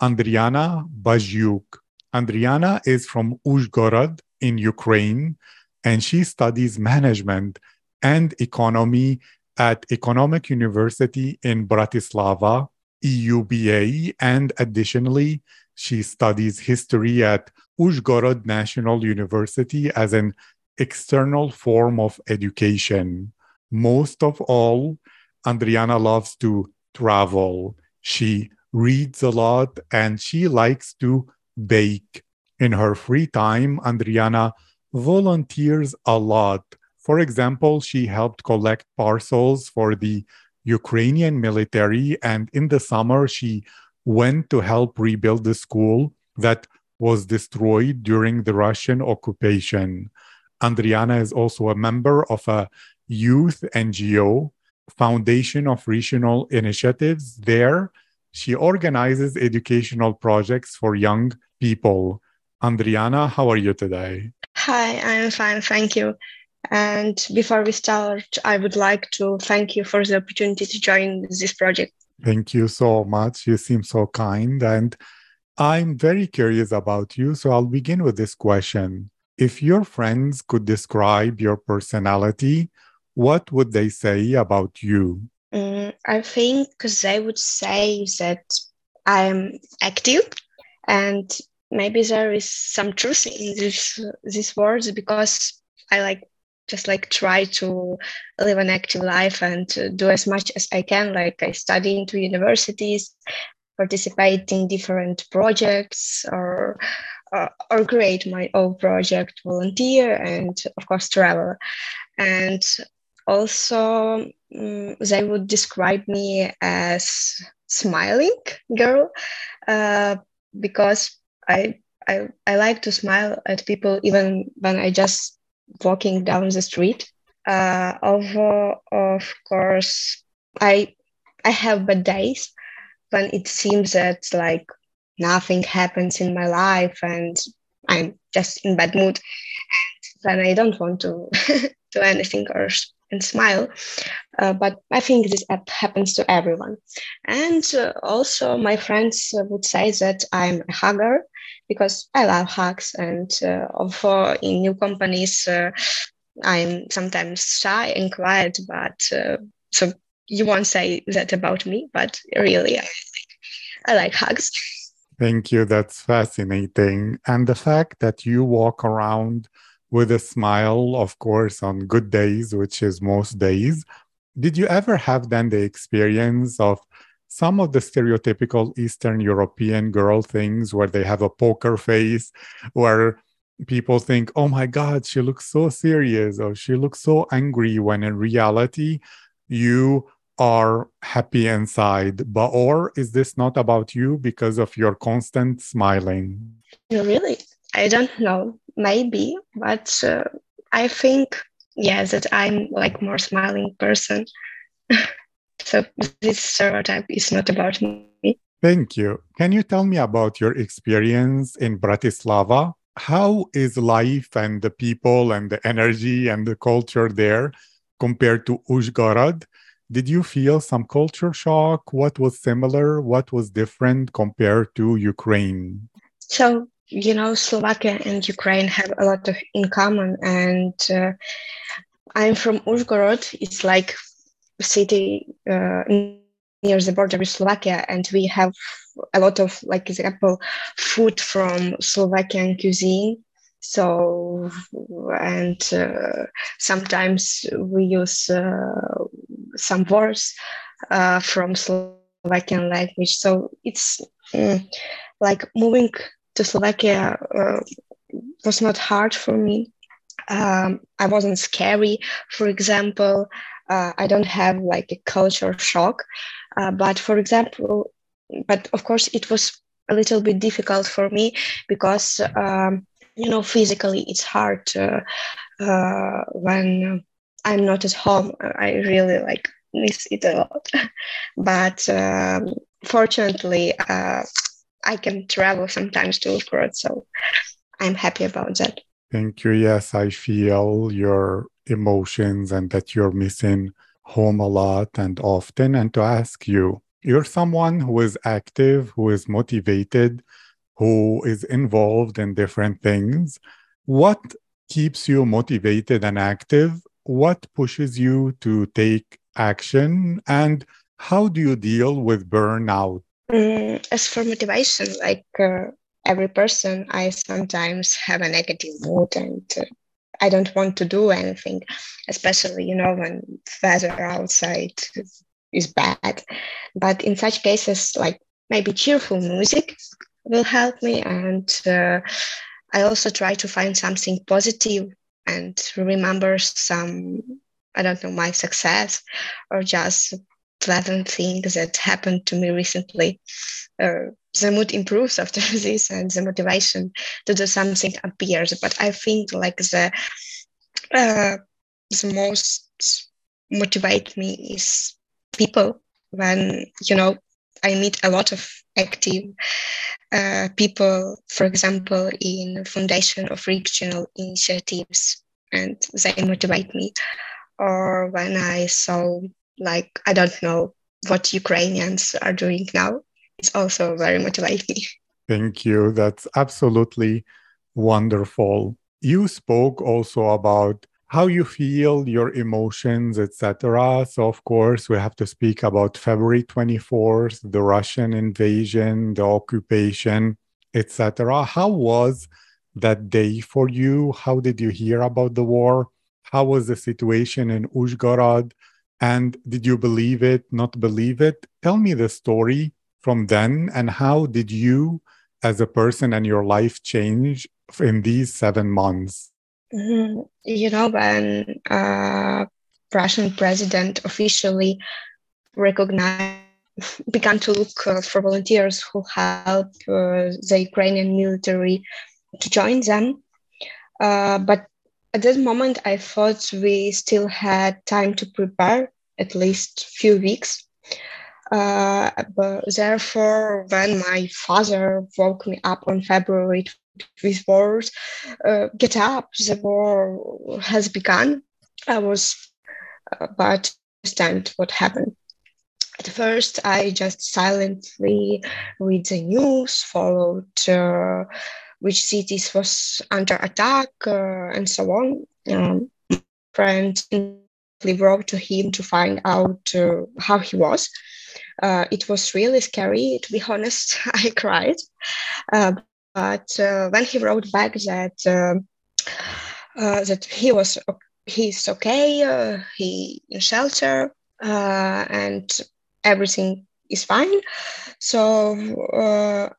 Andriana Baziuk. Andriana is from Uzhgorod in Ukraine, and she studies management and economy at Economic University in Bratislava, EUBA, and additionally, she studies history at Uzhgorod National University as an external form of education. Most of all, Andriana loves to travel. She reads a lot, and she likes to bake. In her free time, Andriana volunteers a lot. For example, she helped collect parcels for the Ukrainian military, and in the summer, she went to help rebuild the school that was destroyed during the Russian occupation. Andriana is also a member of a youth NGO, Foundation of Regional Initiatives. There, she organizes educational projects for young people. Andriana, how are you today? Hi, I'm fine, thank you. And before we start, I would like to thank you for the opportunity to join this project. Thank you so much. You seem so kind. And I'm very curious about you. So I'll begin with this question. If your friends could describe your personality, what would they say about you? Um, I think they would say that I'm active, and maybe there is some truth in this these words because I like just like try to live an active life and do as much as I can. Like I study into universities, participate in different projects, or or create my own project, volunteer, and of course travel. And also um, they would describe me as smiling girl uh, because I, I I like to smile at people even when I just walking down the street. Uh, of of course, I I have bad days when it seems that like nothing happens in my life and I'm just in bad mood. And then I don't want to do anything or and smile. Uh, but I think this happens to everyone. And uh, also, my friends uh, would say that I'm a hugger because I love hugs. And uh, although in new companies, uh, I'm sometimes shy and quiet, but uh, so you won't say that about me, but really, I, I like hugs. Thank you. That's fascinating. And the fact that you walk around with a smile, of course, on good days, which is most days. Did you ever have then the experience of some of the stereotypical Eastern European girl things where they have a poker face, where people think, oh my God, she looks so serious or she looks so angry, when in reality, you are happy inside. But or is this not about you because of your constant smiling? No, really? I don't know maybe, but uh, I think yeah that I'm like more smiling person. so this stereotype is not about me. Thank you. Can you tell me about your experience in Bratislava? How is life and the people and the energy and the culture there compared to Uzhgorod? Did you feel some culture shock? What was similar? What was different compared to Ukraine? So you know, Slovakia and Ukraine have a lot of in common. And uh, I'm from Uzhgorod. It's like a city uh, near the border with Slovakia, and we have a lot of, like example, food from Slovakian cuisine. So, and uh, sometimes we use uh, some words uh, from Slovakian language. So it's mm, like moving to Slovakia uh, was not hard for me. Um, I wasn't scary, for example. Uh, I don't have like a culture shock. Uh, but for example, but of course, it was a little bit difficult for me because um, you know physically it's hard uh, uh, when I'm not at home. I really like miss it a lot, but um, fortunately, uh, I can travel sometimes to Uzhgorod, so I'm happy about that. Thank you. Yes, I feel your emotions and that you're missing home a lot and often. And to ask you, you're someone who is active, who is motivated, who is involved in different things. What keeps you motivated and active? What pushes you to take action? And how do you deal with burnout? Mm, as for motivation, like uh, every person, I sometimes have a negative mood and uh, I don't want to do anything, especially, you know, when weather outside is bad. But in such cases, like maybe cheerful music will help me. And uh, I also try to find something positive and remember some, I don't know, my success or just pleasant things that happened to me recently. Uh, the mood improves after this and the motivation to do something appears. But I think like the uh, the most motivate me is people when you know I meet a lot of active uh, people, for example, in foundation of regional initiatives, and they motivate me. Or when I saw, like, I don't know what Ukrainians are doing now, it's also very motivating. Thank you. That's absolutely wonderful. You spoke also about how you feel, your emotions, etc. So, of course, we have to speak about February 24th, the Russian invasion, the occupation, etc. How was that day for you? How did you hear about the war? How was the situation in Uzhgorod? And did you believe it, not believe it? Tell me the story from then and how did you, as a person and your life change in these seven months? Mm-hmm. You know, when uh, Russian president officially recognized, began to look uh, for volunteers who help uh, the Ukrainian military to join them. Uh, but at that moment, I thought we still had time to prepare, at least few weeks. Uh, but therefore, when my father woke me up on February with words, uh, get up, the war has begun. I was, uh, but understand what happened. At first, I just silently read the news, followed uh, which cities was under attack, uh, and so on. Um, friend wrote to him to find out uh, how he was. Uh, it was really scary, to be honest. I cried. Uh, but uh, when he wrote back that uh, that he was he's okay, he in shelter, and everything is fine. So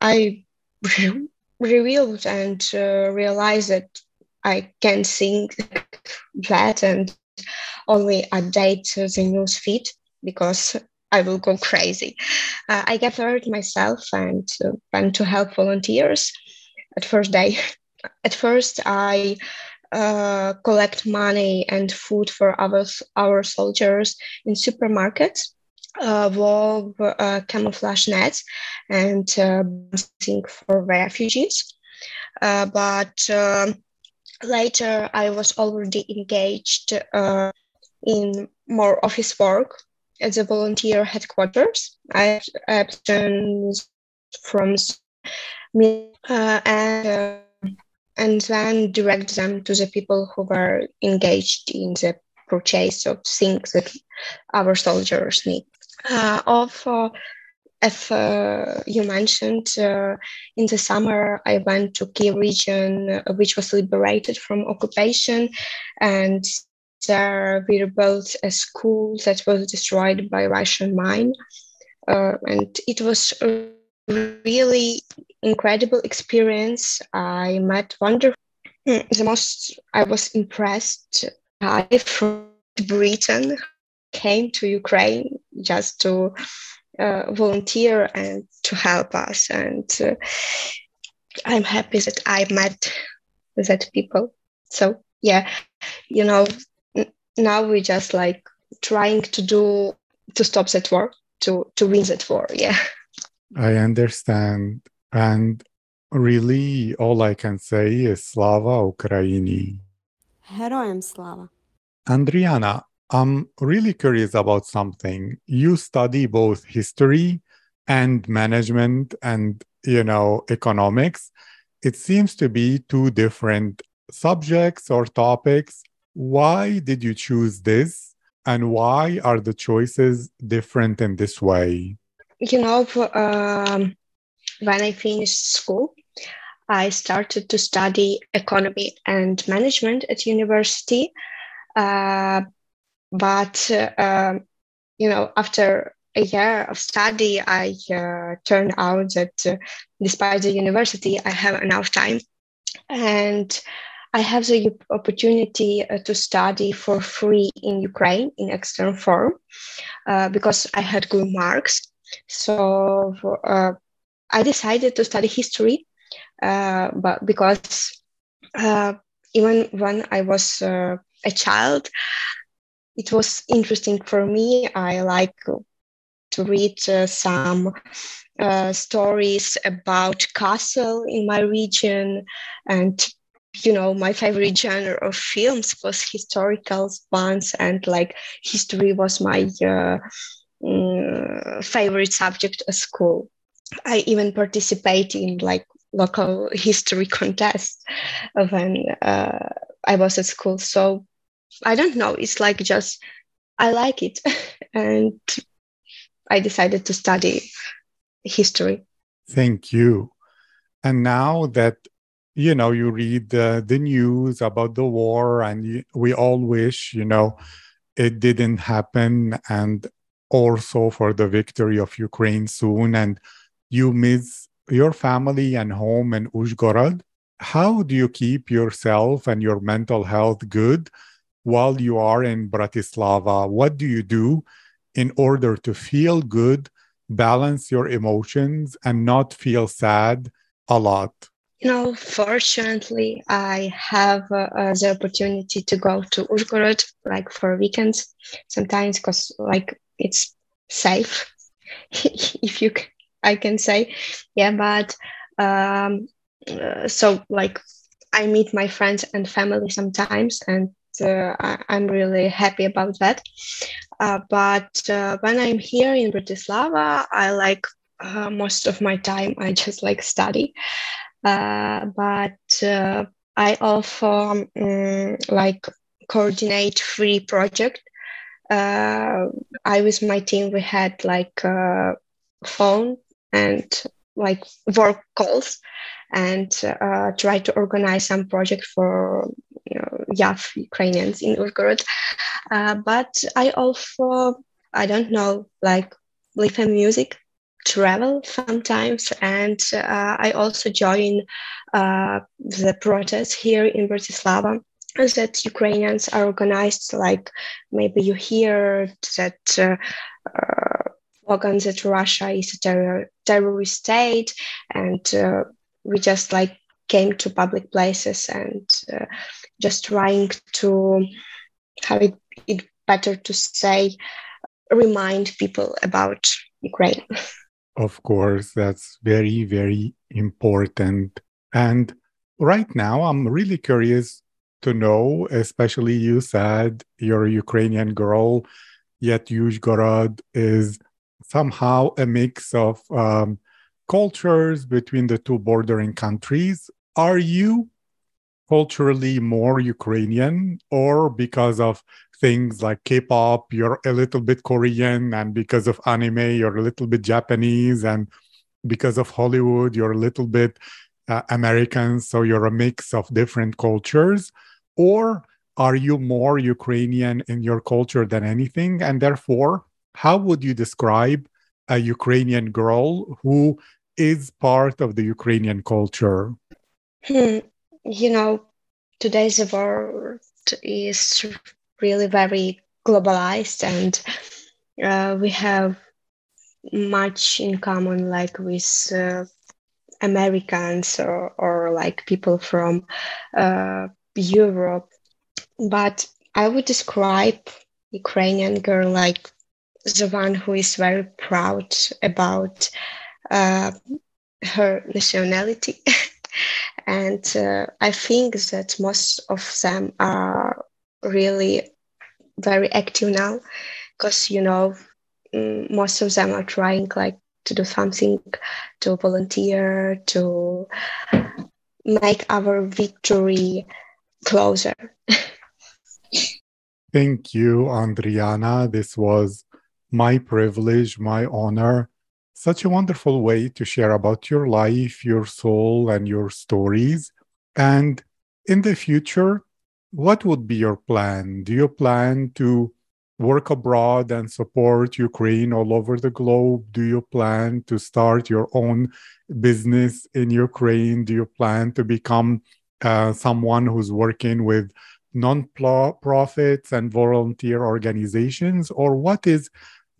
I revealed and realized that I can think that and only update the news feed because I will go crazy. Uh, I gathered myself and uh, went to help volunteers at first day. At first, I uh, collect money and food for our, our soldiers in supermarkets, uh, wove uh, camouflage nets, and uh, for refugees. Uh, but um, later, I was already engaged uh, in more office work at the volunteer headquarters. I abstained from uh, and and then direct them to the people who were engaged in the purchase of things that our soldiers need. Uh, uh, if uh, you mentioned uh, in the summer, I went to Kiev region, uh, which was liberated from occupation, and there we rebuilt a school that was destroyed by Russian mine, uh, and it was a really incredible experience. I met wonderful. The most I was impressed. I from Britain came to Ukraine just to uh, volunteer and to help us. And uh, I'm happy that I met that people. So yeah, you know, now we just like trying to do to stop that war, to to win that war. Yeah. I understand, and really, all I can say is Slava Ukraini. Herojem Slava. Andriana, I'm really curious about something. You study both history and management and, you know, economics. It seems to be two different subjects or topics. Why did you choose this? And why are the choices different in this way? You know, um, when I finished school, I started to study economy and management at university. Uh, but, uh, you know, after a year of study, I uh, turned out that uh, despite the university, I have enough time. And I have the opportunity uh, to study for free in Ukraine in external form uh, because I had good marks. So uh, I decided to study history, uh, but because even when I was a child, it was interesting for me. I like to read some stories about castle in my region and you know my favorite genre of films was historical ones and like history was my uh, mm, favorite subject at school i even participate in like local history contests when uh, i was at school so i don't know. It's like just i like it. And i decided to study history. Thank you. And now that you know you read the, the news about the war and we all wish you know it didn't happen and also for the victory of ukraine soon and you miss your family and home in uzhgorod how do you keep yourself and your mental health good while you are in bratislava what do you do in order to feel good balance your emotions and not feel sad a lot you know, fortunately, I have uh, uh, the opportunity to go to Uzhgorod like for weekends sometimes because like it's safe, if you, can, I can say, yeah. But um, uh, so like I meet my friends and family sometimes, and uh, I, am really happy about that. Uh, but uh, when I'm here in Bratislava, I like most of my time I just like study uh, but uh, I also um, like coordinate FRI project. Uh, I with my team we had like phone and like work calls and uh, try to organize some project for you know, young Ukrainians in Uzhgorod. Uh, but I also I don't know like live listen music travel sometimes and uh, i also join uh, the protests here in bratislava that ukrainians are organized like maybe you hear that uh slogan that russia is a terror, terrorist state and uh, we just like came to public places and uh, just trying to have it, it better to say remind people about ukraine Of course, that's very, very important. And right now, I'm really curious to know, especially you said you're a Ukrainian girl, yet Uzhgorod is somehow a mix of um, cultures between the two bordering countries. Are you culturally more Ukrainian, or because of things like K-pop, you're a little bit Korean, and because of anime, you're a little bit Japanese, and because of Hollywood, you're a little bit uh, American, so you're a mix of different cultures, or are you more Ukrainian in your culture than anything? And therefore, how would you describe a Ukrainian girl who is part of the Ukrainian culture? Hmm. You know, today's world is really very globalized and uh, we have much in common like with uh, Americans or, or like people from uh, Europe. But I would describe Ukrainian girl like the one who is very proud about uh, her nationality. and uh, I think that most of them are really very active now because, you know, mm, most of them are trying like to do something to volunteer to make our victory closer thank you andriana this was my privilege my honor such a wonderful way to share about your life your soul and your stories and in the future what would be your plan do you plan to work abroad and support Ukraine all over the globe? Do you plan to start your own business in Ukraine? Do you plan to become uh, someone who's working with non-profits and volunteer organizations? Or what is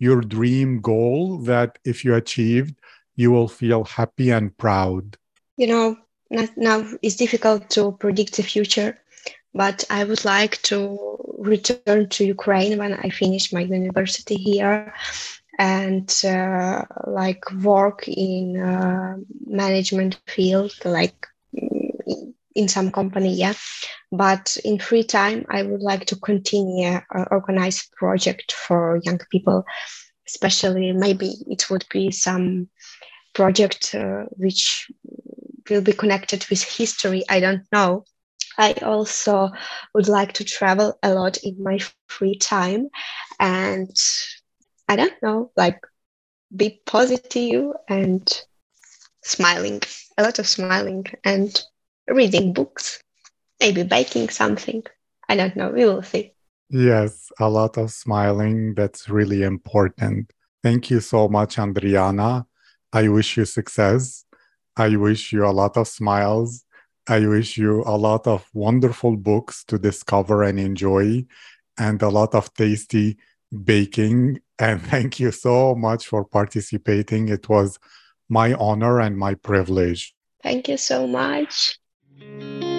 your dream goal that if you achieved, you will feel happy and proud? You know, now it's difficult to predict the future but I would like to return to Ukraine when I finish my university here and uh, like work in uh, management field like in some company yeah. But in free time i would like to continue uh, organize project for young people. Especially maybe it would be some project uh, which will be connected with history i don't know. I also would like to travel a lot in my free time and I don't know, like be positive and smiling, a lot of smiling and reading books, maybe baking something. I don't know, we will see. Yes, a lot of smiling. That's really important. Thank you so much, Andriana. I wish you success. I wish you a lot of smiles I wish you a lot of wonderful books to discover and enjoy, and a lot of tasty baking. And thank you so much for participating. It was my honor and my privilege. Thank you so much. Thank you.